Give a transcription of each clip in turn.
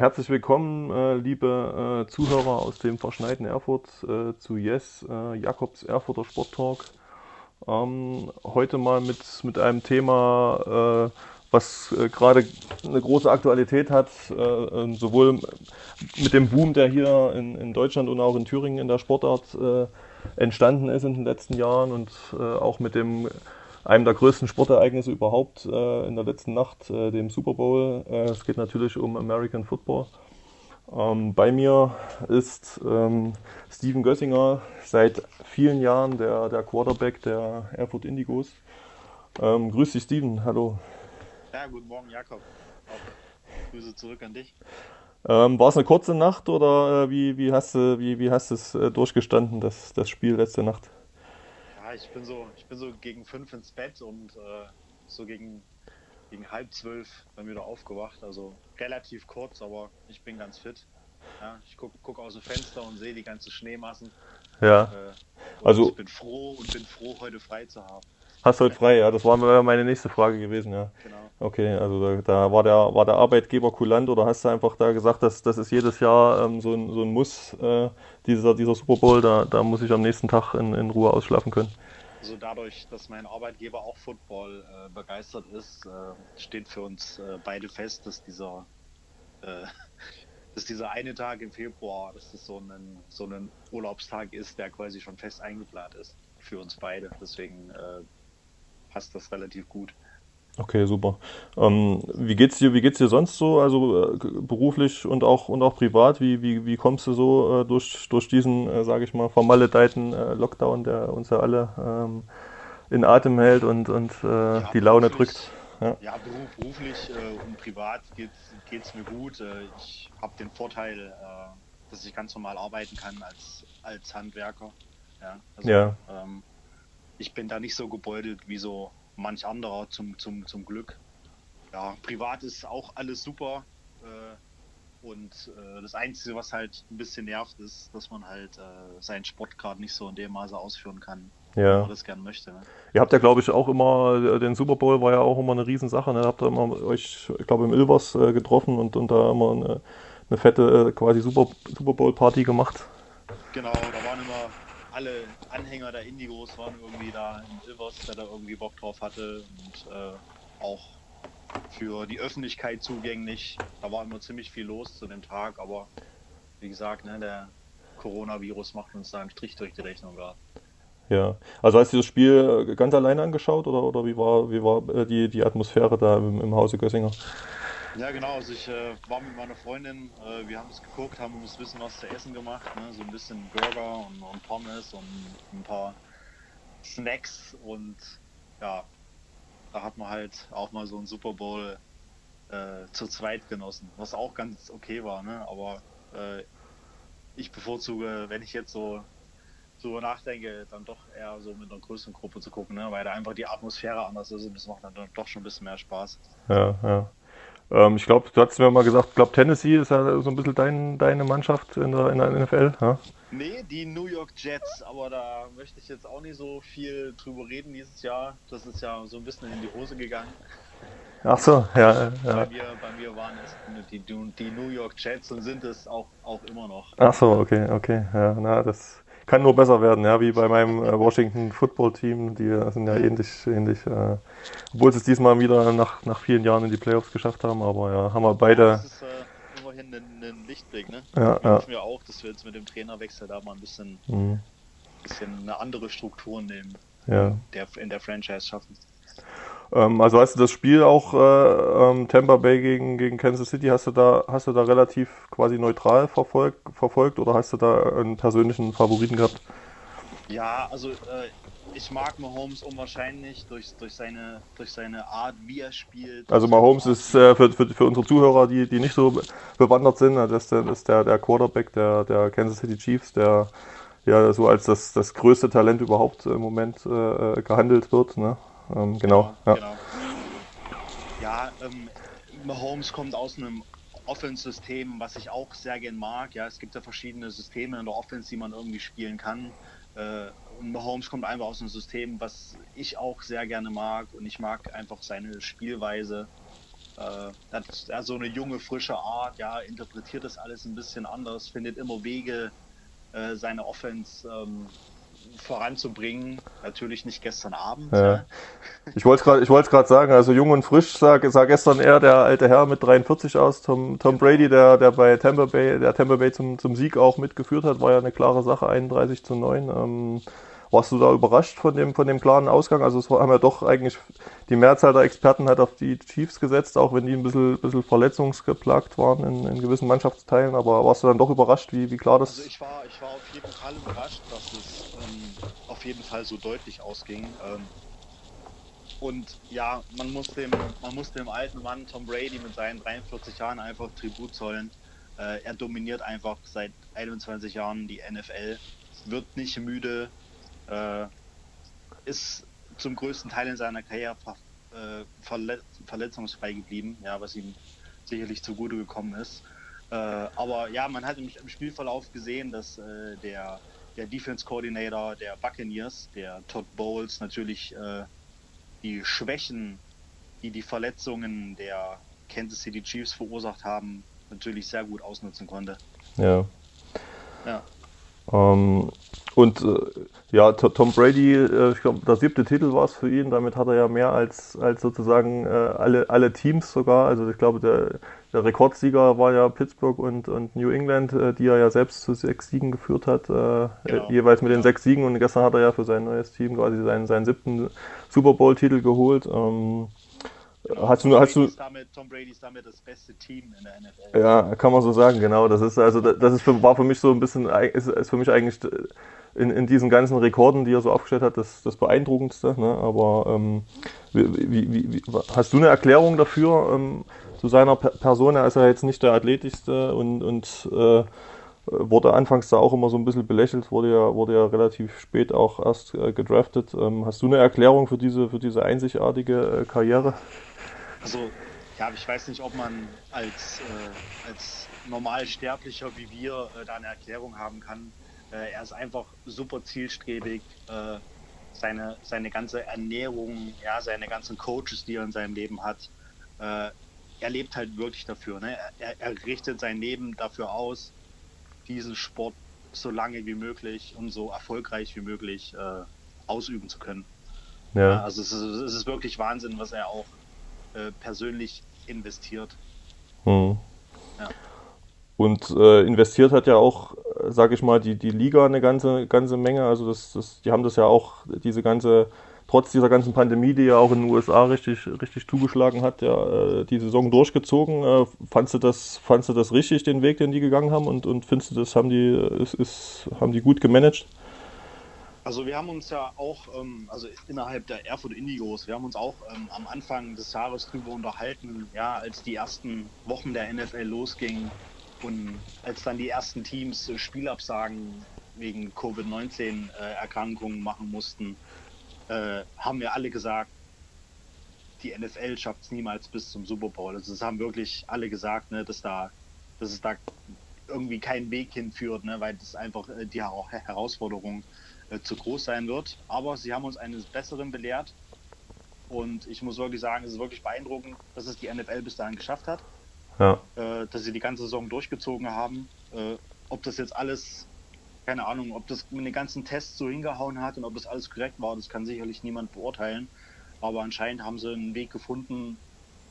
Herzlich willkommen, äh, liebe äh, Zuhörer aus dem verschneiten Erfurt äh, zu Yes, äh, Jakobs Erfurter Sport Talk. Ähm, heute mal mit, mit einem Thema, äh, was äh, gerade eine große Aktualität hat, äh, sowohl mit dem Boom, der hier in, in, Deutschland und auch in Thüringen in der Sportart entstanden ist in den letzten Jahren und auch mit dem einem der größten Sportereignisse überhaupt äh, in der letzten Nacht, äh, dem Super Bowl. Äh, es geht natürlich um American Football. Ähm, bei mir ist ähm, Steven Gössinger, seit vielen Jahren der, der Quarterback der Erfurt Indigos. Ähm, grüß dich, Steven. Hallo. Ja, guten Morgen, Jakob. Auch Grüße zurück an dich. Ähm, War es eine kurze Nacht oder äh, wie, wie hast du wie, wie hast es äh, durchgestanden, das, das Spiel letzte Nacht? Ich bin so, ich bin so gegen fünf ins Bett und äh, so gegen, gegen halb zwölf dann wieder aufgewacht. Also relativ kurz, aber ich bin ganz fit. Ja, ich gucke guck aus dem Fenster und sehe die ganzen Schneemassen. Ja. Äh, also ich bin froh und bin froh, heute frei zu haben. Hast du heute frei, ja? Das war meine nächste Frage gewesen, ja. Genau. Okay, also da, da, war, der, war der Arbeitgeber kulant oder hast du einfach da gesagt, dass das ist jedes Jahr ähm, so, ein, so ein Muss, äh, dieser, dieser Super Bowl, da, da muss ich am nächsten Tag in, in Ruhe ausschlafen können? Also dadurch, dass mein Arbeitgeber auch Football äh, begeistert ist, äh, steht für uns äh, beide fest, dass dieser, äh, dass dieser eine Tag im Februar, dass das so ein, so ein Urlaubstag ist, der quasi schon fest eingeplant ist für uns beide. Deswegen äh, passt das relativ gut. Okay, super. Ähm, wie geht's dir, wie geht's dir sonst so, also äh, beruflich und auch und auch privat? Wie, wie, wie kommst du so äh, durch, durch diesen, äh, sage ich mal, vermaledeiten äh, Lockdown, der uns ja alle ähm, in Atem hält und, und äh, ja, die Laune drückt? Ja, ja beruflich äh, und privat geht es mir gut. ich habe den Vorteil, dass ich ganz normal arbeiten kann als, als Handwerker. Ja, also, ja. Ähm, ich bin da nicht so gebeutelt wie so manch anderer zum, zum, zum Glück. Ja, privat ist auch alles super. Äh, und äh, das Einzige, was halt ein bisschen nervt, ist, dass man halt äh, seinen Sport gerade nicht so in dem Maße ausführen kann, ja. wie man das gerne möchte. Ne? Ihr habt ja, glaube ich, auch immer, den Super Bowl war ja auch immer eine Riesensache. Ne? Habt ihr immer euch, ich glaube, im Ilvers äh, getroffen und, und da immer eine, eine fette äh, quasi Super, Super Bowl Party gemacht. Genau, da immer alle Anhänger der Indigos waren irgendwie da in Silvers, der da irgendwie Bock drauf hatte und äh, auch für die Öffentlichkeit zugänglich. Da war immer ziemlich viel los zu dem Tag, aber wie gesagt, ne, der Coronavirus macht uns da einen Strich durch die Rechnung gerade. Ja, also hast du das Spiel ganz alleine angeschaut oder, oder wie war, wie war äh, die, die Atmosphäre da im, im Hause Gössinger? Ja, genau. Also ich äh, war mit meiner Freundin, äh, wir haben es geguckt, haben uns ein bisschen was zu essen gemacht, ne? so ein bisschen Burger und, und, Pommes und ein paar Snacks und ja, da hat man halt auch mal so einen Super Bowl äh, zu zweit genossen, was auch ganz okay war, ne? aber äh, ich bevorzuge, wenn ich jetzt so so nachdenke, dann doch eher so mit einer größeren Gruppe zu gucken, ne? weil da einfach die Atmosphäre anders ist und das macht dann doch schon ein bisschen mehr Spaß. Ja, ja. Ähm, ich glaube, du hast mir mal gesagt, ich glaube Tennessee ist ja so ein bisschen dein, deine Mannschaft in der, in der NFL. Ja? Nee, die New York Jets, aber da möchte ich jetzt auch nicht so viel drüber reden dieses Jahr. Das ist ja so ein bisschen in die Hose gegangen. Ach so, ja. ja. Bei, mir, bei mir waren es die, die New York Jets und sind es auch, auch immer noch. Ach so, okay, okay. Ja, na, das kann nur besser werden, ja, wie bei meinem äh, Washington Football Team. Die sind ja ähnlich, ähnlich, äh, obwohl sie es diesmal wieder nach, nach vielen Jahren in die Playoffs geschafft haben, aber ja, haben wir beide. Ja, das ist äh, immerhin ein, ein, Lichtblick, ne? Ja, ich ja. mir auch, dass wir jetzt mit dem Trainerwechsel da mal ein bisschen, mhm. bisschen eine andere Struktur dem, ja. der, in der Franchise schaffen. Ähm, also hast du das Spiel auch äh, ähm, Tampa Bay gegen, gegen Kansas City, hast du da, hast du da relativ quasi neutral verfolgt, verfolgt oder hast du da einen persönlichen Favoriten gehabt? Ja, also äh, ich mag Mahomes unwahrscheinlich durch, durch, seine, durch seine Art, wie er spielt. Also Mahomes ist äh, für, für, für unsere Zuhörer, die, die nicht so bewandert sind, das ist der, das ist der, der Quarterback der, der Kansas City Chiefs, der ja so als das, das größte Talent überhaupt im Moment äh, äh gehandelt wird. Ne? Ähm, genau. Ja, genau. ja ähm, Mahomes kommt aus einem Offense-System, was ich auch sehr gern mag. Ja, es gibt ja verschiedene Systeme in der Offense, die man irgendwie spielen kann. Äh, und Mahomes kommt einfach aus einem System, was ich auch sehr gerne mag. Und ich mag einfach seine Spielweise. Äh, hat ja, so eine junge, frische Art, ja, interpretiert das alles ein bisschen anders, findet immer Wege, äh, seine Offense ähm, voranzubringen. Natürlich nicht gestern Abend. Ja. Ich wollte gerade, ich wollte gerade sagen, also jung und frisch sah, sah gestern eher der alte Herr mit 43 aus, Tom, Tom Brady, der, der bei Tampa Bay, der Tampa Bay zum, zum Sieg auch mitgeführt hat, war ja eine klare Sache, 31 zu 9. Ähm, warst du da überrascht von dem, von dem klaren Ausgang? Also es haben ja doch eigentlich die Mehrzahl der Experten hat auf die Chiefs gesetzt, auch wenn die ein bisschen, bisschen verletzungsgeplagt waren in, in gewissen Mannschaftsteilen. Aber warst du dann doch überrascht, wie, wie klar das Also ich war, ich war auf jeden Fall überrascht, dass es auf jeden Fall so deutlich ausging. Ähm, und ja, man muss, dem, man muss dem alten Mann Tom Brady mit seinen 43 Jahren einfach Tribut zollen. Äh, er dominiert einfach seit 21 Jahren die NFL, wird nicht müde, äh, ist zum größten Teil in seiner Karriere ver äh, verlet verletzungsfrei geblieben, ja, was ihm sicherlich zugute gekommen ist. Äh, aber ja, man hat im, im Spielverlauf gesehen, dass äh, der, der Defense Coordinator der Buccaneers, der Todd Bowles, natürlich äh, die Schwächen, die die Verletzungen der Kansas City Chiefs verursacht haben, natürlich sehr gut ausnutzen konnte. Ja. Ja. Ähm, und äh, ja, Tom Brady, äh, ich glaube, der siebte Titel war es für ihn. Damit hat er ja mehr als, als sozusagen äh, alle, alle Teams sogar. Also ich glaube, der, der Rekordsieger war ja Pittsburgh und, und New England, äh, die er ja selbst zu sechs Siegen geführt hat, äh, Genau. jeweils mit den sechs Siegen. Und gestern hat er ja für sein neues Team quasi seinen, seinen siebten Super Bowl-Titel geholt. Ähm, hast Tom du, hast Brady du, ist damit, Tom Brady ist damit das beste Team in der NFL. ja, kann man so sagen, genau. Das ist also das ist für, war für mich so ein bisschen ist, ist für mich eigentlich in, in diesen ganzen Rekorden, die er so aufgestellt hat, das, das beeindruckendste. Ne? Aber ähm, wie, wie, wie, wie, hast du eine Erklärung dafür ähm, zu seiner Per- Person? Er ist ja jetzt nicht der athletischste und, und äh, wurde anfangs da auch immer so ein bisschen belächelt, wurde ja, wurde ja relativ spät auch erst äh, gedraftet. Ähm, hast du eine Erklärung für diese, für diese einzigartige äh, Karriere? Also, ja, ich weiß nicht, ob man als, äh, als Normalsterblicher wie wir äh, da eine Erklärung haben kann. Äh, er ist einfach super zielstrebig. Äh, seine, seine ganze Ernährung, ja, seine ganzen Coaches, die er in seinem Leben hat, äh, er lebt halt wirklich dafür. Ne? Er, er richtet sein Leben dafür aus, diesen Sport so lange wie möglich und so erfolgreich wie möglich äh, ausüben zu können. Ja, also es ist, es ist wirklich Wahnsinn, was er auch äh, persönlich investiert. Hm. Ja. Und äh, investiert hat ja auch, äh, sag ich mal, die, die Liga eine ganze, ganze Menge. Also das, das, die haben das ja auch, diese ganze, trotz dieser ganzen Pandemie, die ja auch in den USA richtig, richtig zugeschlagen hat, ja, äh, die Saison durchgezogen. Äh, fandst du das, fandst du das richtig, den Weg, den die gegangen haben? Und, und findest du das, haben die, ist, ist, haben die gut gemanagt? Also wir haben uns ja auch, ähm, also innerhalb der Erfurt Indigos, wir haben uns auch ähm, am Anfang des Jahres drüber unterhalten, ja, als die ersten Wochen der NFL losgingen und als dann die ersten Teams äh, Spielabsagen wegen Covid-19-Erkrankungen machen mussten, äh, haben wir alle gesagt, die NFL schafft es niemals bis zum Super Bowl. Also das haben wirklich alle gesagt, ne, dass da, dass es da irgendwie keinen Weg hinführt, ne, weil das einfach äh, die Her Herausforderung äh, zu groß sein wird. Aber sie haben uns eines Besseren belehrt. Und ich muss wirklich sagen, es ist wirklich beeindruckend, dass es die NFL bis dahin geschafft hat, Ja. dass sie die ganze Saison durchgezogen haben. Ob das jetzt alles, keine Ahnung, ob das mit den ganzen Tests so hingehauen hat und ob das alles korrekt war, das kann sicherlich niemand beurteilen. Aber anscheinend haben sie einen Weg gefunden,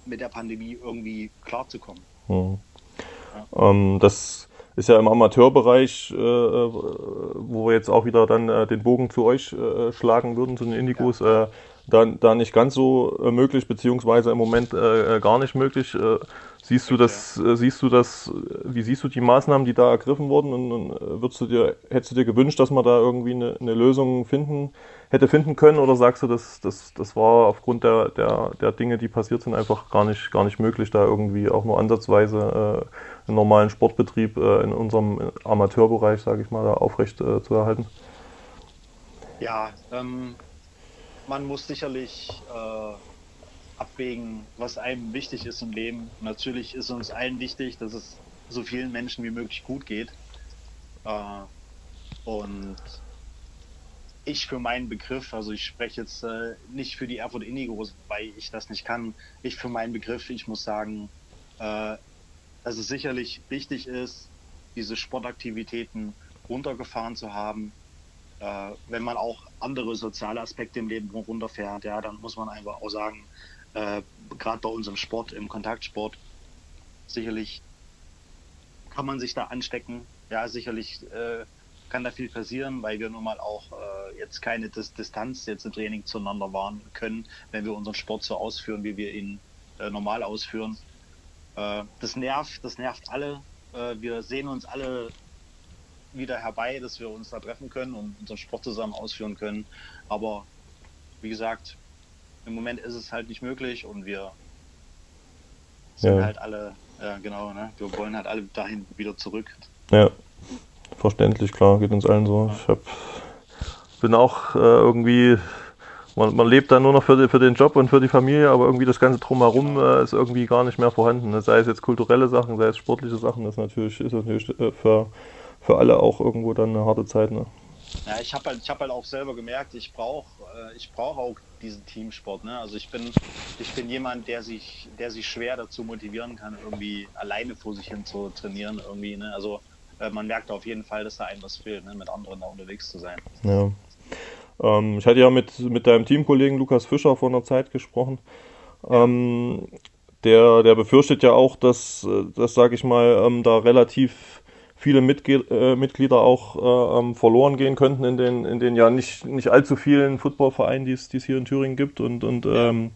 mit der Pandemie irgendwie klarzukommen. Hm. Ähm, das ist ja im Amateurbereich, äh, äh, wo wir jetzt auch wieder dann äh, den Bogen zu euch äh, schlagen würden, zu den Indigos, äh, da, da nicht ganz so äh, möglich, beziehungsweise im Moment gar nicht möglich. Äh, siehst du das, äh, siehst du das, äh, wie siehst du die Maßnahmen, die da ergriffen wurden? Und, und äh, würdest du dir, hättest du dir gewünscht, dass man da irgendwie eine, eine Lösung finden, hätte finden können? Oder sagst du, das, das, das war aufgrund der, der, der Dinge, die passiert sind, einfach gar nicht, gar nicht möglich, da irgendwie auch nur ansatzweise äh, einen normalen Sportbetrieb äh, in unserem Amateurbereich, sage ich mal, da aufrecht äh, zu erhalten? Ja, ähm, man muss sicherlich äh, abwägen, was einem wichtig ist im Leben. Natürlich ist uns allen wichtig, dass es so vielen Menschen wie möglich gut geht. Äh, und ich für meinen Begriff, also ich spreche jetzt äh, nicht für die Erfurt Indigos, weil ich das nicht kann. Ich für meinen Begriff, ich muss sagen, äh, dass es sicherlich wichtig ist, diese Sportaktivitäten runtergefahren zu haben. Wenn man auch andere soziale Aspekte im Leben runterfährt, ja, dann muss man einfach auch sagen, äh, gerade bei unserem Sport, im Kontaktsport, sicherlich kann man sich da anstecken. Ja, sicherlich äh, kann da viel passieren, weil wir nun mal auch äh, jetzt keine Dis Distanz jetzt im Training zueinander wahren können, wenn wir unseren Sport so ausführen, wie wir ihn äh, normal ausführen. Äh, das nervt, das nervt alle. Äh, wir sehen uns alle wieder herbei, dass wir uns da treffen können und unseren Sport zusammen ausführen können. Aber wie gesagt, im Moment ist es halt nicht möglich und wir sind ja. halt alle, ja genau, ne? wir wollen halt alle dahin wieder zurück. Ja, verständlich, klar, geht uns allen so. Ich hab, bin auch äh, irgendwie, man, man, lebt dann nur noch für, die, für, den Job und für die Familie, aber irgendwie das Ganze drumherum äh, ist irgendwie gar nicht mehr vorhanden. Ne? Sei es jetzt kulturelle Sachen, sei es sportliche Sachen, das natürlich, ist natürlich äh, für, für alle auch irgendwo dann eine harte Zeit. Ne? Ja, ich habe halt, hab halt auch selber gemerkt, ich brauche äh, ich brauch auch diesen Teamsport. Ne? Also ich bin, ich bin jemand, der sich, der sich schwer dazu motivieren kann, irgendwie alleine vor sich hin zu trainieren. Irgendwie, ne? Also äh, man merkt auf jeden Fall, dass da einem was fehlt, ne, mit anderen da unterwegs zu sein. Ja. Ähm, ich hatte ja mit, mit deinem Teamkollegen Lukas Fischer vor einer Zeit gesprochen. Ähm, der, der befürchtet ja auch, dass, äh, dass sage ich mal, ähm, da relativ viele Mitge äh, Mitglieder auch äh, ähm, verloren gehen könnten in den, in den ja nicht, nicht allzu vielen Footballvereinen, die es hier in Thüringen gibt. Und, und ähm,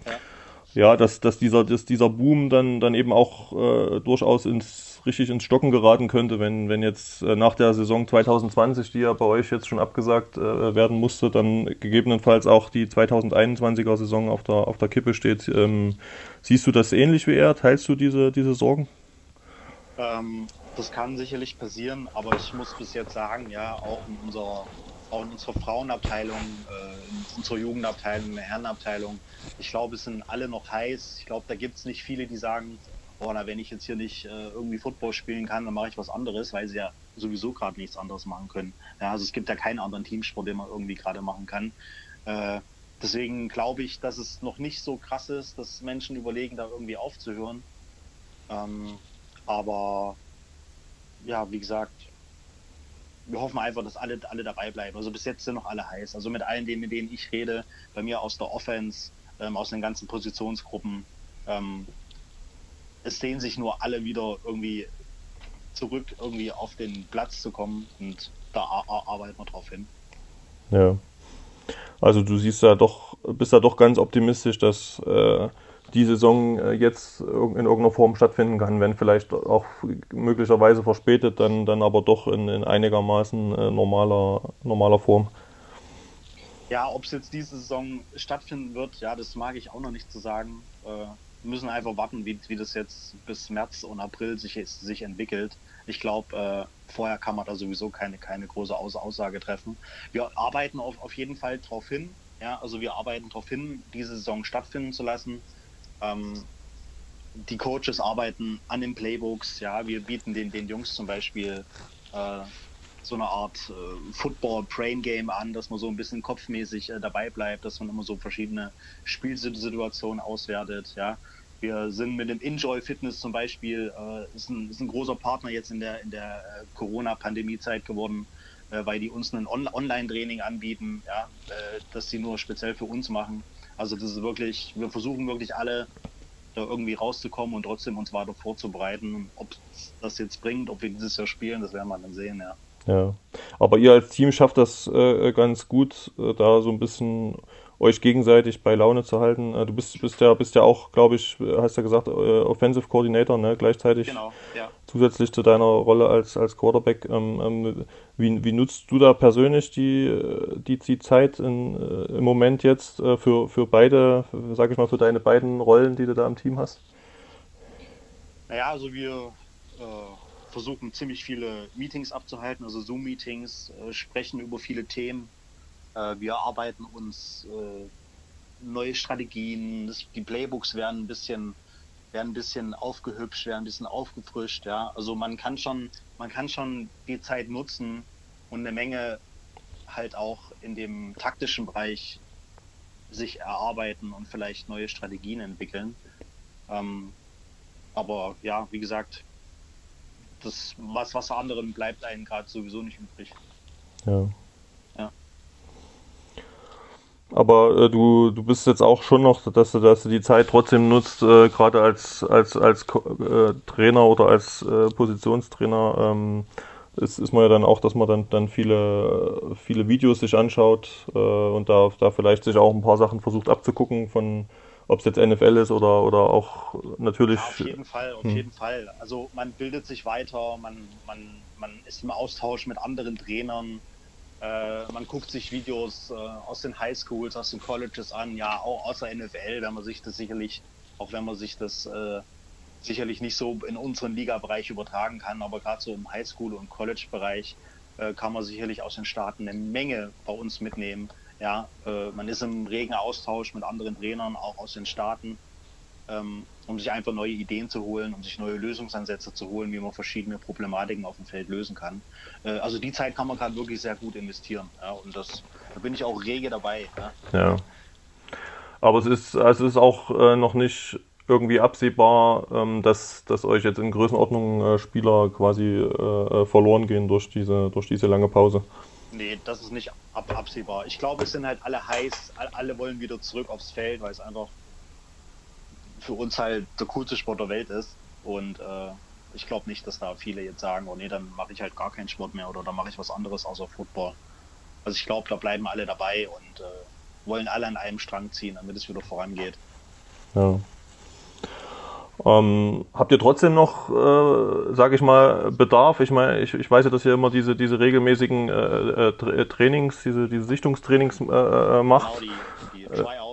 ja, ja. dass, dass, dieser, dass dieser Boom dann, dann eben auch äh, durchaus ins richtig ins Stocken geraten könnte, wenn, wenn jetzt äh, nach der Saison 2020, die ja bei euch jetzt schon abgesagt äh, werden musste, dann gegebenenfalls auch die 2021er Saison auf der, auf der Kippe steht. Ähm, siehst du das ähnlich wie er? Teilst du diese, diese Sorgen? Ähm, das kann sicherlich passieren, aber ich muss bis jetzt sagen, ja, auch in unserer, auch in unserer Frauenabteilung, äh, in unserer Jugendabteilung, in der Herrenabteilung, ich glaube, es sind alle noch heiß. Ich glaube, da gibt es nicht viele, die sagen, boah, na, wenn ich jetzt hier nicht äh, irgendwie Football spielen kann, dann mache ich was anderes, weil sie ja sowieso gerade nichts anderes machen können. Ja, also es gibt ja keinen anderen Teamsport, den man irgendwie gerade machen kann. Äh, deswegen glaube ich, dass es noch nicht so krass ist, dass Menschen überlegen, da irgendwie aufzuhören. Ähm, aber ja, wie gesagt, wir hoffen einfach, dass alle, alle dabei bleiben. Also bis jetzt sind noch alle heiß. Also mit allen denen, mit denen ich rede, bei mir aus der Offense, ähm, aus den ganzen Positionsgruppen, ähm, es sehen sich nur alle wieder irgendwie zurück, irgendwie auf den Platz zu kommen und da arbeiten wir drauf hin. Ja. Also du siehst ja doch, bist da doch ganz optimistisch, dass äh, die Saison äh, jetzt in irgendeiner Form stattfinden kann, wenn vielleicht auch möglicherweise verspätet, dann, dann aber doch in, in einigermaßen äh, normaler, normaler Form. Ja, ob es jetzt diese Saison stattfinden wird, ja, das mag ich auch noch nicht zu sagen. Äh, müssen einfach warten, wie, wie das jetzt bis März und April sich, sich entwickelt. Ich glaube, äh, vorher kann man da sowieso keine, keine große Aus Aussage treffen. Wir arbeiten auf, auf jeden Fall darauf hin. Ja, also wir arbeiten darauf hin, diese Saison stattfinden zu lassen. Ähm, die Coaches arbeiten an den Playbooks. Ja, wir bieten den, den Jungs zum Beispiel äh, so eine Art äh, Football-Brain-Game an, dass man so ein bisschen kopfmäßig äh, dabei bleibt, dass man immer so verschiedene Spielsituationen auswertet. Ja, wir sind mit dem Enjoy Fitness zum Beispiel, äh, ist, ein, ist ein großer Partner jetzt in der in der äh, Corona-Pandemie-Zeit geworden, äh, weil die uns ein On Online-Training anbieten, ja, äh, das sie nur speziell für uns machen. Also das ist wirklich, wir versuchen wirklich alle da irgendwie rauszukommen und trotzdem uns weiter vorzubereiten. Ob das jetzt bringt, ob wir dieses Jahr spielen, das werden wir dann sehen, ja. Ja, aber ihr als Team schafft das äh, ganz gut, äh, da so ein bisschen euch gegenseitig bei Laune zu halten. Äh, du bist, bist ja, bist ja auch, glaube ich, hast ja gesagt, äh, Offensive Coordinator, ne? Gleichzeitig genau, ja. zusätzlich zu deiner Rolle als, als Quarterback. Ähm, ähm, wie, wie nutzt du da persönlich die, äh, die, die Zeit in, äh, im Moment jetzt für, für beide, sag ich mal, für deine beiden Rollen, die du da im Team hast? Naja, also wir versuchen ziemlich viele Meetings abzuhalten, also Zoom-Meetings, äh, sprechen über viele Themen. Äh, wir arbeiten uns äh, neue Strategien, das, die Playbooks werden ein bisschen werden ein bisschen aufgehübscht, werden ein bisschen aufgefrischt, ja. Also man kann schon, man kann schon die Zeit nutzen und eine Menge halt auch in dem taktischen Bereich sich erarbeiten und vielleicht neue Strategien entwickeln. Ähm, aber ja, wie gesagt, das was was anderen bleibt einem gerade sowieso nicht übrig. Ja. Aber äh, du, du bist jetzt auch schon noch, dass du, dass du die Zeit trotzdem nutzt, äh, gerade als, als, als äh, Trainer oder als äh, Positionstrainer, ähm, ist, ist man ja dann auch, dass man dann, dann viele, viele Videos sich anschaut äh, und da, da vielleicht sich auch ein paar Sachen versucht abzugucken von, ob es jetzt NFL ist oder, oder auch natürlich. Ja, auf jeden Fall, auf hm. jeden Fall. Also man bildet sich weiter, man, man, man ist im Austausch mit anderen Trainern, äh, man guckt sich Videos äh, aus den Highschools, aus den Colleges an, ja, auch außer NFL, wenn man sich das sicherlich, auch wenn man sich das äh, sicherlich nicht so in unseren Liga-Bereich übertragen kann, aber gerade so im Highschool- und College-Bereich äh, kann man sicherlich aus den Staaten eine Menge bei uns mitnehmen. Ja, äh, man ist im regen Austausch mit anderen Trainern, auch aus den Staaten, ähm, um sich einfach neue Ideen zu holen, um sich neue Lösungsansätze zu holen, wie man verschiedene Problematiken auf dem Feld lösen kann. Äh, also die Zeit kann man gerade wirklich sehr gut investieren. Ja, und das, da bin ich auch rege dabei. Ja. ja. Aber es ist, also es ist auch äh, noch nicht irgendwie absehbar, ähm, dass, dass euch jetzt in Größenordnung äh, Spieler quasi äh, äh, verloren gehen durch diese, durch diese lange Pause? Nee, das ist nicht ab absehbar. Ich glaube, es sind halt alle heiß, alle wollen wieder zurück aufs Feld, weil es einfach für uns halt der coolste Sport der Welt ist. Und äh, ich glaube nicht, dass da viele jetzt sagen, oh nee, dann mache ich halt gar keinen Sport mehr oder dann mache ich was anderes außer Football. Also ich glaube, da bleiben alle dabei und äh, wollen alle an einem Strang ziehen, damit es wieder vorangeht. Ja. Ähm, habt ihr trotzdem noch, äh, sage ich mal, Bedarf? Ich meine, ich, ich weiß ja, dass ihr immer diese, diese regelmäßigen äh, äh, Trainings, diese, diese Sichtungstrainings äh, äh macht. Genau, die, die.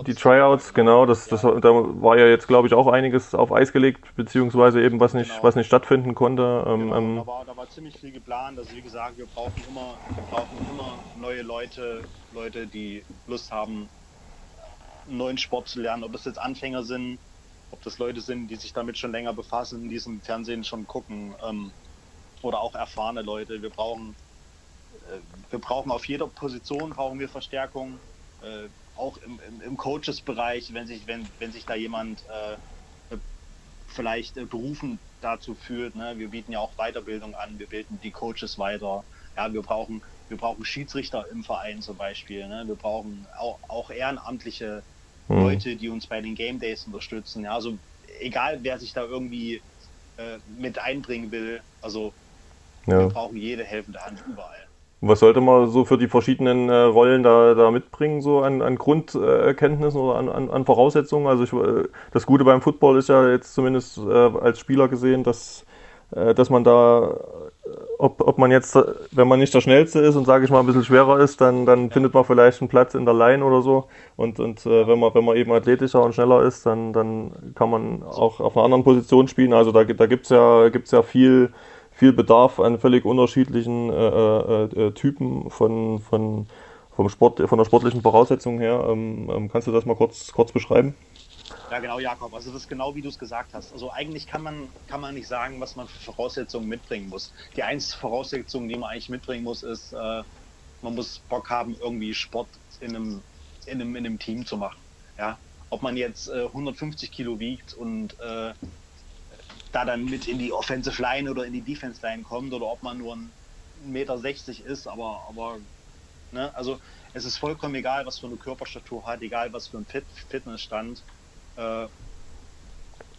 Die Tryouts, genau. Das, das, da war ja jetzt, glaube ich, auch einiges auf Eis gelegt, beziehungsweise eben was nicht, genau. was nicht stattfinden konnte. Ähm, genau, ähm, da, war, da war ziemlich viel geplant. Also wie gesagt, wir brauchen immer, wir brauchen immer neue Leute, Leute, die Lust haben, einen neuen Sport zu lernen, ob es jetzt Anfänger sind ob das Leute sind, die sich damit schon länger befassen, die diesem Fernsehen schon gucken ähm, oder auch erfahrene Leute. Wir brauchen, äh, wir brauchen auf jeder Position brauchen wir Verstärkung, äh, auch im, im, im Coaches-Bereich, wenn sich, wenn, wenn sich da jemand äh, vielleicht äh, berufen dazu fühlt. Ne? Wir bieten ja auch Weiterbildung an, wir bilden die Coaches weiter. Ja, wir brauchen, wir brauchen Schiedsrichter im Verein zum Beispiel. Ne? Wir brauchen auch, auch ehrenamtliche mhm. Leute, die uns bei den Game Days unterstützen. Ja, also egal, wer sich da irgendwie äh, mit einbringen will, also ja. wir brauchen jede helfende Hand überall. Was sollte man so für die verschiedenen äh, Rollen da, da mitbringen, so an, an Grunderkenntnissen oder an, an, an Voraussetzungen? Also ich, äh, das Gute beim Football ist ja jetzt zumindest äh, als Spieler gesehen, dass, äh, dass man da ob, ob man jetzt, wenn man nicht der Schnellste ist und sage ich mal ein bisschen schwerer ist, dann, dann ja. findet man vielleicht einen Platz in der Line oder so. Und, und äh, wenn man wenn man eben athletischer und schneller ist, dann, dann kann man auch auf einer anderen Position spielen. Also da, da gibt's ja, gibt's ja viel, viel Bedarf an völlig unterschiedlichen äh, äh, äh Typen von, von, vom Sport, von der sportlichen Voraussetzung her. Ähm, ähm, kannst du das mal kurz, kurz beschreiben? Ja, genau, Jakob. Also das ist genau wie du es gesagt hast. Also eigentlich kann man, kann man nicht sagen, was man für Voraussetzungen mitbringen muss. Die einzige Voraussetzung, die man eigentlich mitbringen muss, ist, äh, man muss Bock haben, irgendwie Sport in einem, in einem, in einem Team zu machen. Ja? Ob man jetzt äh, 150 Kilo wiegt und äh, da dann mit in die Offensive Line oder in die Defense Line kommt oder ob man nur ein 1,60 Meter ist, aber, aber ne? also es ist vollkommen egal, was für eine Körperstatur hat, egal was für ein Fit Fitnessstand äh,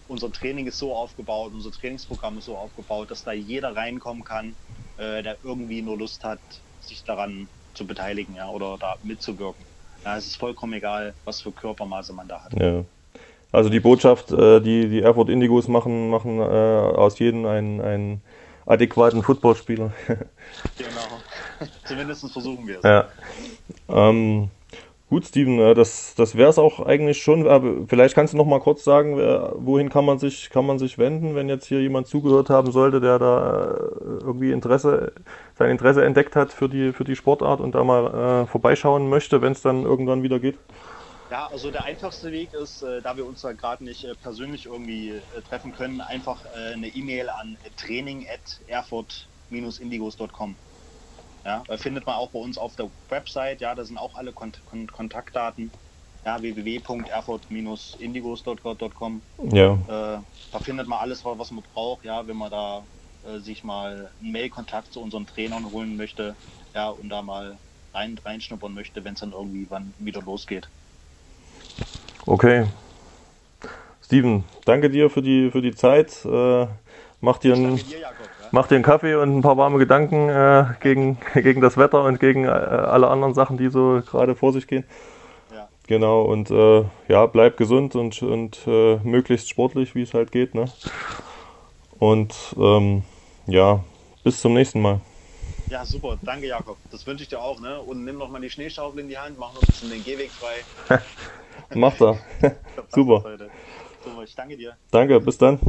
unser Training ist so aufgebaut, unser Trainingsprogramm ist so aufgebaut, dass da jeder reinkommen kann, äh, der irgendwie nur Lust hat, sich daran zu beteiligen ja, oder da mitzuwirken. Ja, es ist vollkommen egal, was für Körpermaße man da hat. Ja. Also die Botschaft, äh, die die Erfurt Indigos machen, machen äh, aus jedem einen, einen adäquaten Footballspieler. genau. Zumindest versuchen wir es. Ja. Ähm, Gut, Steven, äh, das, das wäre es auch eigentlich schon. Aber vielleicht kannst du noch mal kurz sagen, wohin kann man sich, kann man sich wenden, wenn jetzt hier jemand zugehört haben sollte, der da äh, irgendwie Interesse, sein Interesse entdeckt hat für die, für die Sportart und da mal äh, vorbeischauen möchte, wenn es dann irgendwann wieder geht? Ja, also der einfachste Weg ist, äh, da wir uns da gerade nicht äh, persönlich irgendwie äh, treffen können, einfach eine E-Mail an training at erfurt-indigos.com. Ja, findet man auch bei uns auf der Website. Ja, da sind auch alle Kont Kont Kontaktdaten. Ja, www.erfurt-indigos.com. Ja. Äh, da findet man alles, was man braucht. Ja, wenn man da äh, sich mal einen Mail-Kontakt zu unseren Trainern holen möchte. Ja, und da mal rein, reinschnuppern möchte, wenn es dann irgendwie wann wieder losgeht. Okay. Steven, danke dir für die, für die Zeit. Äh, mach, dir einen, dir, Jakob, ja? mach dir einen Kaffee und ein paar warme Gedanken äh, gegen, gegen das Wetter und gegen äh, alle anderen Sachen, die so gerade vor sich gehen. Ja. Genau, und äh, ja, bleib gesund und, und äh, möglichst sportlich, wie es halt geht. Ne? Und ähm, ja, bis zum nächsten Mal. Ja, super. Danke, Jakob. Das wünsche ich dir auch. Ne? Und nimm noch mal die Schneeschaufel in die Hand, mach noch ein bisschen den Gehweg frei. Macht er. super. Super, ich danke dir. Danke, bis dann.